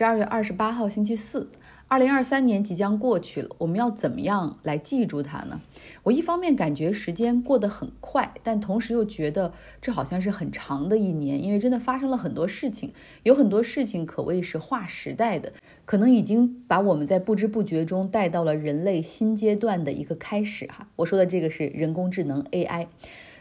十二月二十八号星期四，二零二三年即将过去了，我们要怎么样来记住它呢？我一方面感觉时间过得很快，但同时又觉得这好像是很长的一年，因为真的发生了很多事情，有很多事情可谓是划时代的，可能已经把我们在不知不觉中带到了人类新阶段的一个开始哈。我说的这个是人工智能 AI。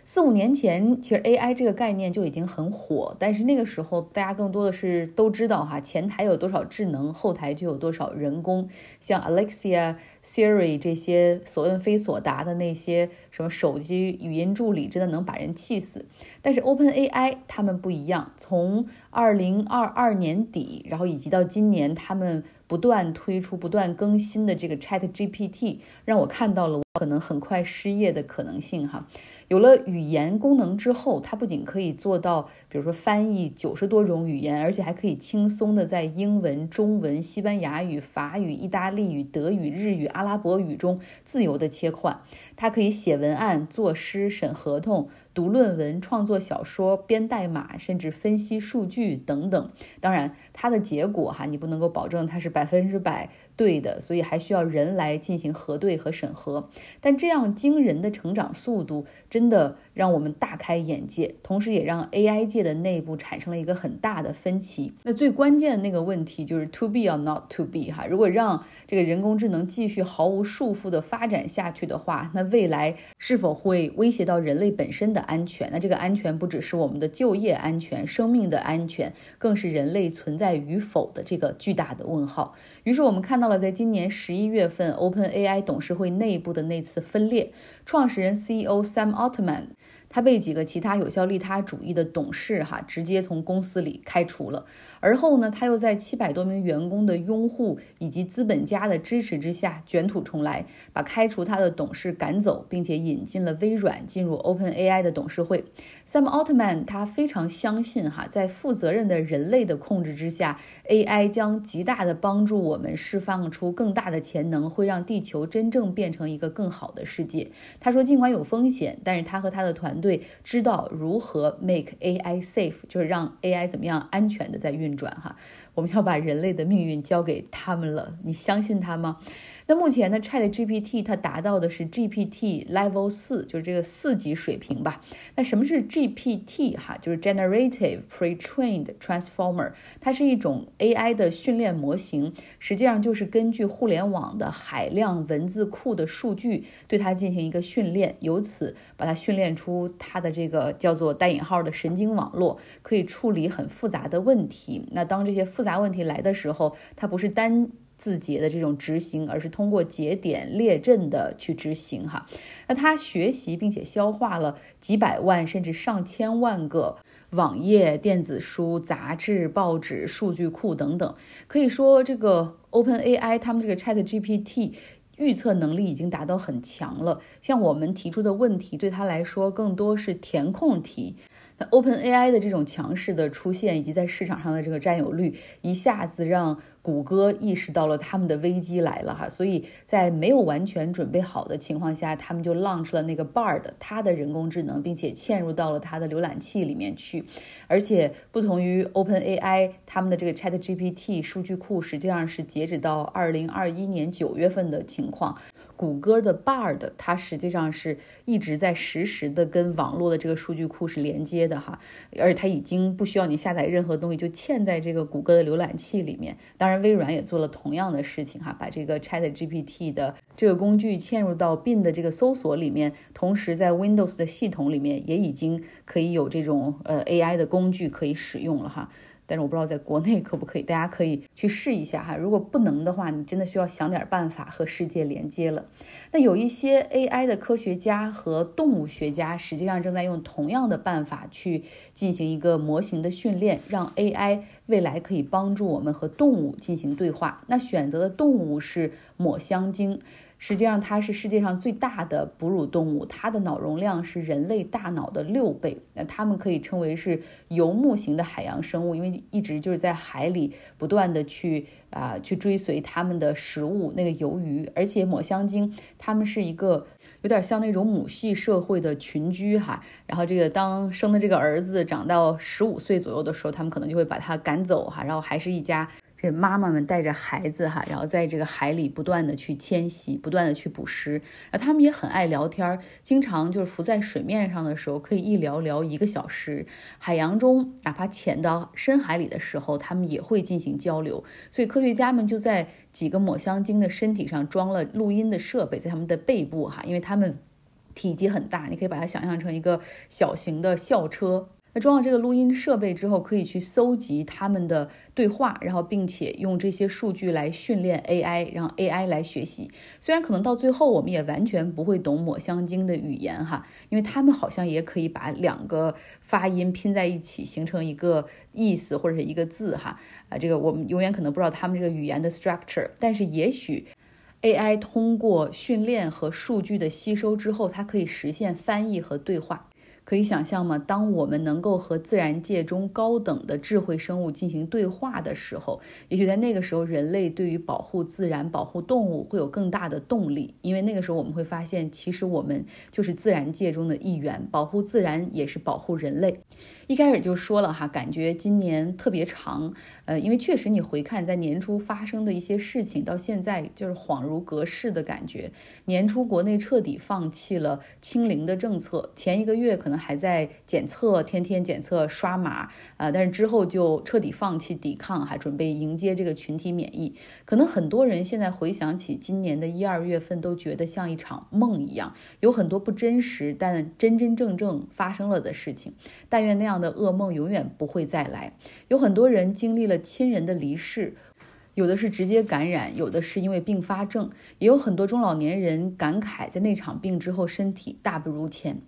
四五年前，其实 AI 这个概念就已经很火，但是那个时候大家更多的是都知道哈，前台有多少智能，后台就有多少人工，像 Alexia、Siri 这些所问非所答的那些什么手机语音助理，真的能把人气死。但是 OpenAI 他们不一样，从二零二二年底，然后以及到今年，他们不断推出、不断更新的这个 ChatGPT，让我看到了可能很快失业的可能性哈。有了语言功能之后，它不仅可以做到，比如说翻译九十多种语言，而且还可以轻松的在英文、中文、西班牙语、法语、意大利语、德语、日语、阿拉伯语中自由的切换。它可以写文案、作诗、审合同。读论文、创作小说、编代码，甚至分析数据等等。当然，它的结果哈，你不能够保证它是百分之百对的，所以还需要人来进行核对和审核。但这样惊人的成长速度，真的让我们大开眼界，同时也让 AI 界的内部产生了一个很大的分歧。那最关键的那个问题就是 To be or not to be 哈？如果让这个人工智能继续毫无束缚的发展下去的话，那未来是否会威胁到人类本身的？安全，那这个安全不只是我们的就业安全、生命的安全，更是人类存在与否的这个巨大的问号。于是我们看到了，在今年十一月份，OpenAI 董事会内部的那一次分裂，创始人 CEO Sam Altman。他被几个其他有效利他主义的董事哈直接从公司里开除了，而后呢，他又在七百多名员工的拥护以及资本家的支持之下卷土重来，把开除他的董事赶走，并且引进了微软进入 OpenAI 的董事会。Sam Altman 他非常相信哈，在负责任的人类的控制之下，AI 将极大的帮助我们释放出更大的潜能，会让地球真正变成一个更好的世界。他说，尽管有风险，但是他和他的团。队，知道如何 make AI safe，就是让 AI 怎么样安全的在运运转哈。我们要把人类的命运交给他们了，你相信他吗？那目前呢，Chat GPT 它达到的是 GPT Level 四，就是这个四级水平吧。那什么是 GPT 哈？就是 Generative Pre-trained Transformer，它是一种 AI 的训练模型，实际上就是根据互联网的海量文字库的数据，对它进行一个训练，由此把它训练出它的这个叫做带引号的神经网络，可以处理很复杂的问题。那当这些复杂问题来的时候，它不是单。字节的这种执行，而是通过节点列阵的去执行哈。那它学习并且消化了几百万甚至上千万个网页、电子书、杂志、报纸、数据库等等。可以说，这个 OpenAI 他们这个 ChatGPT 预测能力已经达到很强了。像我们提出的问题，对他来说更多是填空题。OpenAI 的这种强势的出现，以及在市场上的这个占有率，一下子让谷歌意识到了他们的危机来了哈。所以在没有完全准备好的情况下，他们就 launch 了那个 Bard，它的人工智能，并且嵌入到了它的浏览器里面去。而且不同于 OpenAI，他们的这个 ChatGPT 数据库实际上是截止到二零二一年九月份的情况。谷歌的 Bard，它实际上是一直在实时的跟网络的这个数据库是连接的哈，而且它已经不需要你下载任何东西，就嵌在这个谷歌的浏览器里面。当然，微软也做了同样的事情哈，把这个 Chat GPT 的这个工具嵌入到 Bing 的这个搜索里面，同时在 Windows 的系统里面也已经可以有这种呃 AI 的工具可以使用了哈。但是我不知道在国内可不可以，大家可以去试一下哈。如果不能的话，你真的需要想点办法和世界连接了。那有一些 AI 的科学家和动物学家实际上正在用同样的办法去进行一个模型的训练，让 AI 未来可以帮助我们和动物进行对话。那选择的动物是抹香鲸。实际上，它是世界上最大的哺乳动物，它的脑容量是人类大脑的六倍。那它们可以称为是游牧型的海洋生物，因为一直就是在海里不断的去啊去追随它们的食物那个鱿鱼。而且抹香鲸它们是一个有点像那种母系社会的群居哈。然后这个当生的这个儿子长到十五岁左右的时候，他们可能就会把它赶走哈，然后还是一家。这妈妈们带着孩子哈，然后在这个海里不断的去迁徙，不断的去捕食，然后他们也很爱聊天，经常就是浮在水面上的时候可以一聊聊一个小时，海洋中哪怕潜到深海里的时候，他们也会进行交流。所以科学家们就在几个抹香鲸的身体上装了录音的设备，在他们的背部哈，因为他们体积很大，你可以把它想象成一个小型的校车。那装了这个录音设备之后，可以去搜集他们的对话，然后并且用这些数据来训练 AI，让 AI 来学习。虽然可能到最后我们也完全不会懂抹香鲸的语言哈，因为他们好像也可以把两个发音拼在一起，形成一个意思或者是一个字哈。啊，这个我们永远可能不知道他们这个语言的 structure，但是也许 AI 通过训练和数据的吸收之后，它可以实现翻译和对话。可以想象吗？当我们能够和自然界中高等的智慧生物进行对话的时候，也许在那个时候，人类对于保护自然、保护动物会有更大的动力。因为那个时候，我们会发现，其实我们就是自然界中的一员，保护自然也是保护人类。一开始就说了哈，感觉今年特别长，呃，因为确实你回看在年初发生的一些事情，到现在就是恍如隔世的感觉。年初国内彻底放弃了清零的政策，前一个月可能还在检测，天天检测刷码，啊，但是之后就彻底放弃抵抗，还准备迎接这个群体免疫。可能很多人现在回想起今年的一二月份，都觉得像一场梦一样，有很多不真实但真真正正发生了的事情。但愿那样。的噩梦永远不会再来。有很多人经历了亲人的离世，有的是直接感染，有的是因为并发症，也有很多中老年人感慨，在那场病之后身体大不如前。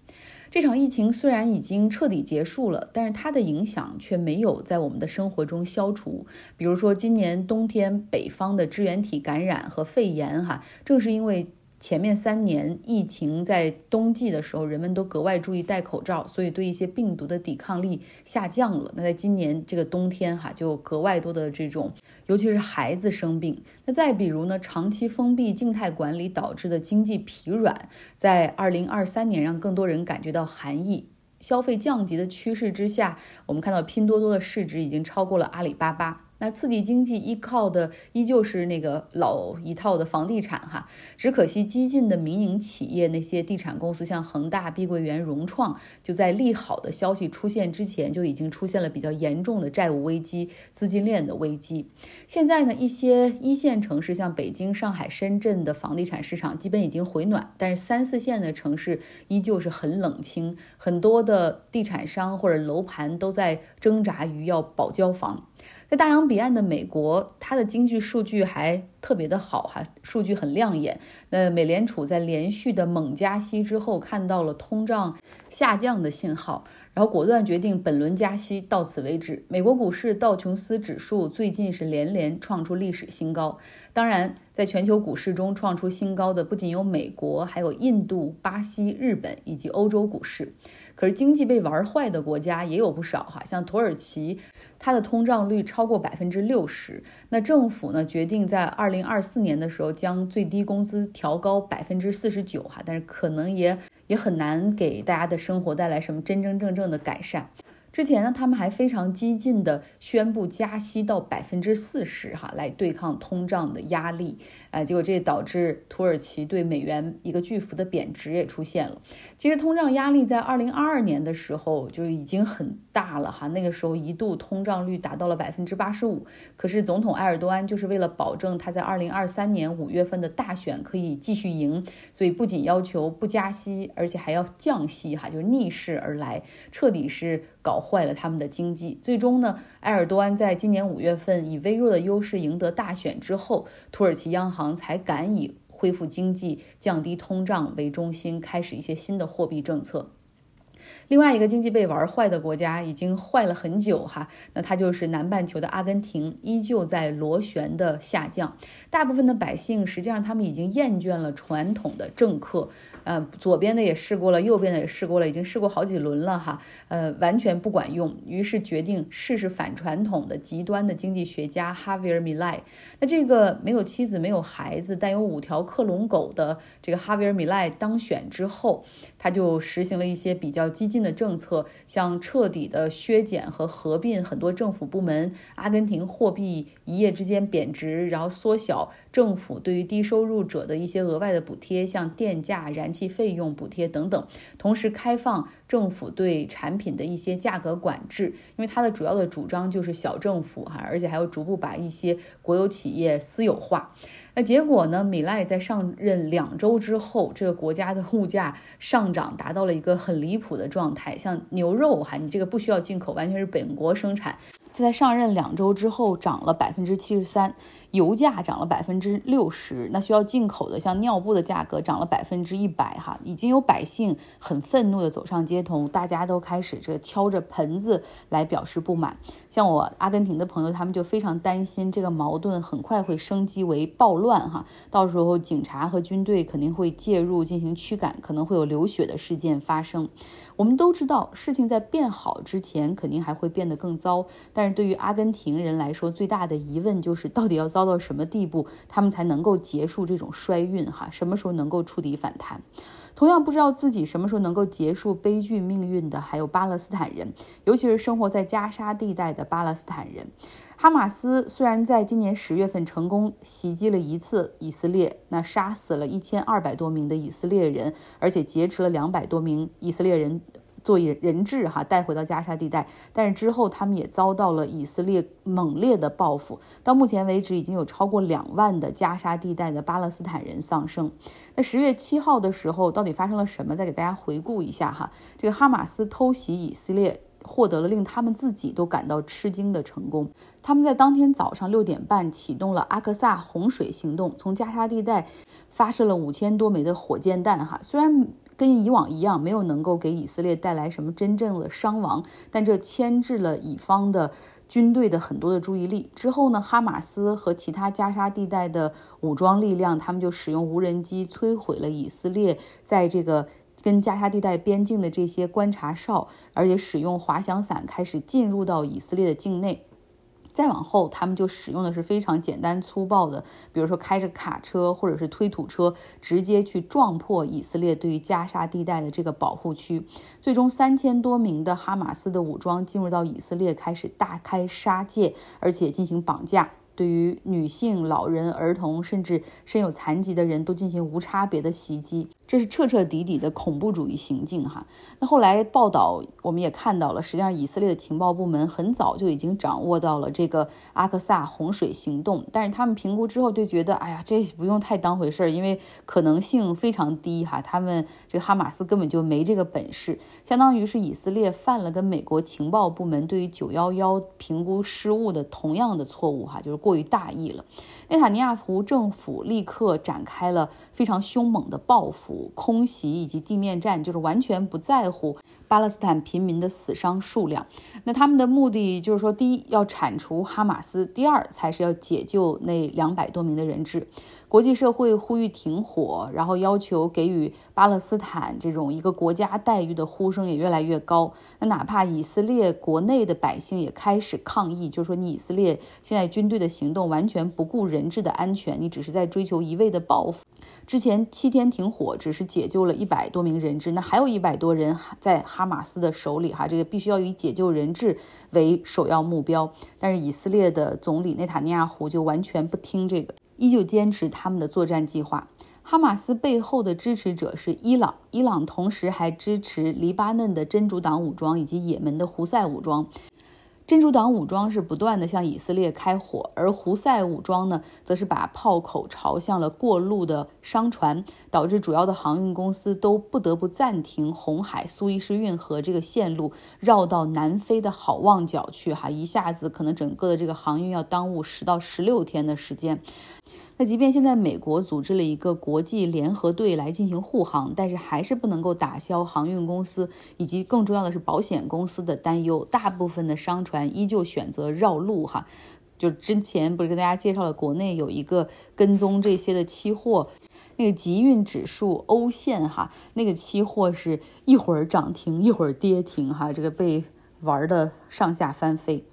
这场疫情虽然已经彻底结束了，但是它的影响却没有在我们的生活中消除。比如说，今年冬天北方的支原体感染和肺炎，哈，正是因为。前面三年疫情在冬季的时候，人们都格外注意戴口罩，所以对一些病毒的抵抗力下降了。那在今年这个冬天哈，就格外多的这种，尤其是孩子生病。那再比如呢，长期封闭静态管理导致的经济疲软，在二零二三年让更多人感觉到寒意。消费降级的趋势之下，我们看到拼多多的市值已经超过了阿里巴巴。那刺激经济依靠的依旧是那个老一套的房地产哈，只可惜激进的民营企业那些地产公司，像恒大、碧桂园、融创，就在利好的消息出现之前就已经出现了比较严重的债务危机、资金链的危机。现在呢，一些一线城市像北京、上海、深圳的房地产市场基本已经回暖，但是三四线的城市依旧是很冷清，很多的地产商或者楼盘都在挣扎于要保交房。在大洋彼岸的美国，它的经济数据还特别的好哈，数据很亮眼。那美联储在连续的猛加息之后，看到了通胀下降的信号，然后果断决定本轮加息到此为止。美国股市道琼斯指数最近是连连创出历史新高。当然，在全球股市中创出新高的不仅有美国，还有印度、巴西、日本以及欧洲股市。可是经济被玩坏的国家也有不少哈，像土耳其。它的通胀率超过百分之六十，那政府呢决定在二零二四年的时候将最低工资调高百分之四十九哈，但是可能也也很难给大家的生活带来什么真真正正的改善。之前呢，他们还非常激进的宣布加息到百分之四十，哈，来对抗通胀的压力，哎，结果这导致土耳其对美元一个巨幅的贬值也出现了。其实通胀压力在二零二二年的时候就已经很大了，哈，那个时候一度通胀率达到了百分之八十五。可是总统埃尔多安就是为了保证他在二零二三年五月份的大选可以继续赢，所以不仅要求不加息，而且还要降息，哈，就逆势而来，彻底是。搞坏了他们的经济，最终呢，埃尔多安在今年五月份以微弱的优势赢得大选之后，土耳其央行才敢以恢复经济、降低通胀为中心，开始一些新的货币政策。另外一个经济被玩坏的国家已经坏了很久哈，那它就是南半球的阿根廷，依旧在螺旋的下降。大部分的百姓实际上他们已经厌倦了传统的政客。呃，左边的也试过了，右边的也试过了，已经试过好几轮了哈，呃，完全不管用，于是决定试试反传统的极端的经济学家哈维尔·米莱。那这个没有妻子、没有孩子，但有五条克隆狗的这个哈维尔·米莱当选之后，他就实行了一些比较激进。的政策，像彻底的削减和合并很多政府部门，阿根廷货币一夜之间贬值，然后缩小政府对于低收入者的一些额外的补贴，像电价、燃气费用补贴等等，同时开放政府对产品的一些价格管制，因为它的主要的主张就是小政府哈，而且还要逐步把一些国有企业私有化。那结果呢？米赖在上任两周之后，这个国家的物价上涨达到了一个很离谱的状态。像牛肉哈，你这个不需要进口，完全是本国生产，在上任两周之后涨了百分之七十三。油价涨了百分之六十，那需要进口的像尿布的价格涨了百分之一百，哈，已经有百姓很愤怒的走上街头，大家都开始这敲着盆子来表示不满。像我阿根廷的朋友，他们就非常担心这个矛盾很快会升级为暴乱，哈，到时候警察和军队肯定会介入进行驱赶，可能会有流血的事件发生。我们都知道，事情在变好之前肯定还会变得更糟，但是对于阿根廷人来说，最大的疑问就是到底要遭。糟到什么地步，他们才能够结束这种衰运？哈，什么时候能够触底反弹？同样不知道自己什么时候能够结束悲剧命运的，还有巴勒斯坦人，尤其是生活在加沙地带的巴勒斯坦人。哈马斯虽然在今年十月份成功袭击了一次以色列，那杀死了一千二百多名的以色列人，而且劫持了两百多名以色列人。做人质哈带回到加沙地带，但是之后他们也遭到了以色列猛烈的报复。到目前为止，已经有超过两万的加沙地带的巴勒斯坦人丧生。那十月七号的时候，到底发生了什么？再给大家回顾一下哈。这个哈马斯偷袭以色列，获得了令他们自己都感到吃惊的成功。他们在当天早上六点半启动了阿克萨洪水行动，从加沙地带发射了五千多枚的火箭弹哈。虽然跟以往一样，没有能够给以色列带来什么真正的伤亡，但这牵制了以方的军队的很多的注意力。之后呢，哈马斯和其他加沙地带的武装力量，他们就使用无人机摧毁了以色列在这个跟加沙地带边境的这些观察哨，而且使用滑翔伞开始进入到以色列的境内。再往后，他们就使用的是非常简单粗暴的，比如说开着卡车或者是推土车，直接去撞破以色列对于加沙地带的这个保护区。最终，三千多名的哈马斯的武装进入到以色列，开始大开杀戒，而且进行绑架。对于女性、老人、儿童，甚至身有残疾的人都进行无差别的袭击，这是彻彻底底的恐怖主义行径哈。那后来报道我们也看到了，实际上以色列的情报部门很早就已经掌握到了这个阿克萨洪水行动，但是他们评估之后就觉得，哎呀，这不用太当回事儿，因为可能性非常低哈。他们这个哈马斯根本就没这个本事，相当于是以色列犯了跟美国情报部门对于九幺幺评估失误的同样的错误哈，就是过于大意了。内塔尼亚胡政府立刻展开了非常凶猛的报复、空袭以及地面战，就是完全不在乎巴勒斯坦平民的死伤数量。那他们的目的就是说，第一要铲除哈马斯，第二才是要解救那两百多名的人质。国际社会呼吁停火，然后要求给予巴勒斯坦这种一个国家待遇的呼声也越来越高。那哪怕以色列国内的百姓也开始抗议，就是说你以色列现在军队的行动完全不顾人质的安全，你只是在追求一味的报复。之前七天停火只是解救了一百多名人质，那还有一百多人在哈马斯的手里哈，这个必须要以解救人质为首要目标。但是以色列的总理内塔尼亚胡就完全不听这个。依旧坚持他们的作战计划。哈马斯背后的支持者是伊朗，伊朗同时还支持黎巴嫩的真主党武装以及也门的胡塞武装。真主党武装是不断的向以色列开火，而胡塞武装呢，则是把炮口朝向了过路的商船，导致主要的航运公司都不得不暂停红海苏伊士运河这个线路，绕到南非的好望角去。哈，一下子可能整个的这个航运要耽误十到十六天的时间。那即便现在美国组织了一个国际联合队来进行护航，但是还是不能够打消航运公司以及更重要的是保险公司的担忧。大部分的商船依旧选择绕路，哈，就之前不是跟大家介绍了，国内有一个跟踪这些的期货，那个集运指数欧线，哈，那个期货是一会儿涨停一会儿跌停，哈，这个被玩的上下翻飞。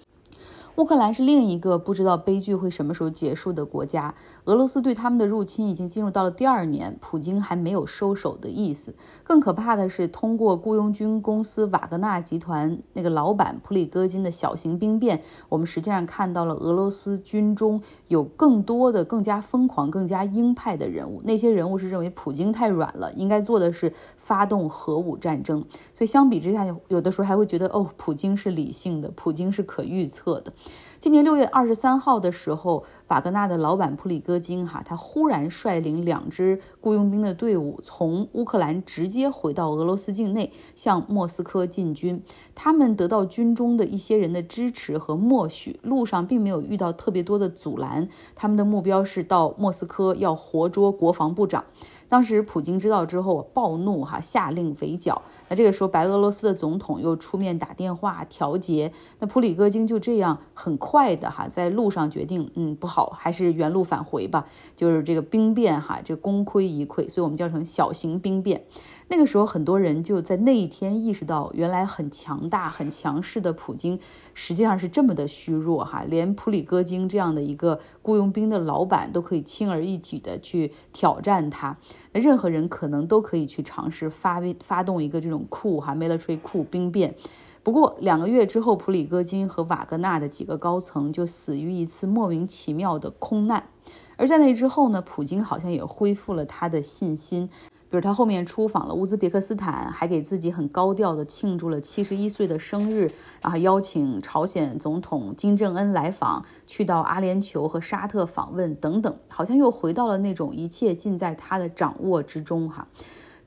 乌克兰是另一个不知道悲剧会什么时候结束的国家。俄罗斯对他们的入侵已经进入到了第二年，普京还没有收手的意思。更可怕的是，通过雇佣军公司瓦格纳集团那个老板普里戈金的小型兵变，我们实际上看到了俄罗斯军中有更多的、更加疯狂、更加鹰派的人物。那些人物是认为普京太软了，应该做的是发动核武战争。所以相比之下，有的时候还会觉得，哦，普京是理性的，普京是可预测的。今年六月二十三号的时候，瓦格纳的老板普里戈金哈，他忽然率领两支雇佣兵的队伍从乌克兰直接回到俄罗斯境内，向莫斯科进军。他们得到军中的一些人的支持和默许，路上并没有遇到特别多的阻拦。他们的目标是到莫斯科，要活捉国防部长。当时普京知道之后暴怒，哈，下令围剿。那这个时候，白俄罗斯的总统又出面打电话调节。那普里戈金就这样很快的哈，在路上决定，嗯，不好，还是原路返回吧。就是这个兵变哈，这功亏一篑，所以我们叫成小型兵变。那个时候，很多人就在那一天意识到，原来很强大、很强势的普京，实际上是这么的虚弱哈。连普里戈金这样的一个雇佣兵的老板都可以轻而易举的去挑战他，那任何人可能都可以去尝试发发动一个这种库哈 military 库兵变。不过两个月之后，普里戈金和瓦格纳的几个高层就死于一次莫名其妙的空难。而在那之后呢，普京好像也恢复了他的信心。比如他后面出访了乌兹别克斯坦，还给自己很高调的庆祝了七十一岁的生日，然后邀请朝鲜总统金正恩来访，去到阿联酋和沙特访问等等，好像又回到了那种一切尽在他的掌握之中哈。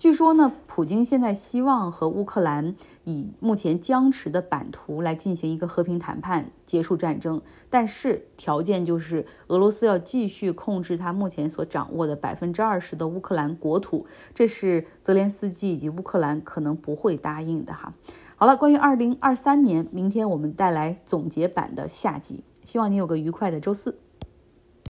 据说呢，普京现在希望和乌克兰以目前僵持的版图来进行一个和平谈判，结束战争。但是条件就是俄罗斯要继续控制他目前所掌握的百分之二十的乌克兰国土，这是泽连斯基以及乌克兰可能不会答应的哈。好了，关于二零二三年，明天我们带来总结版的下集，希望你有个愉快的周四。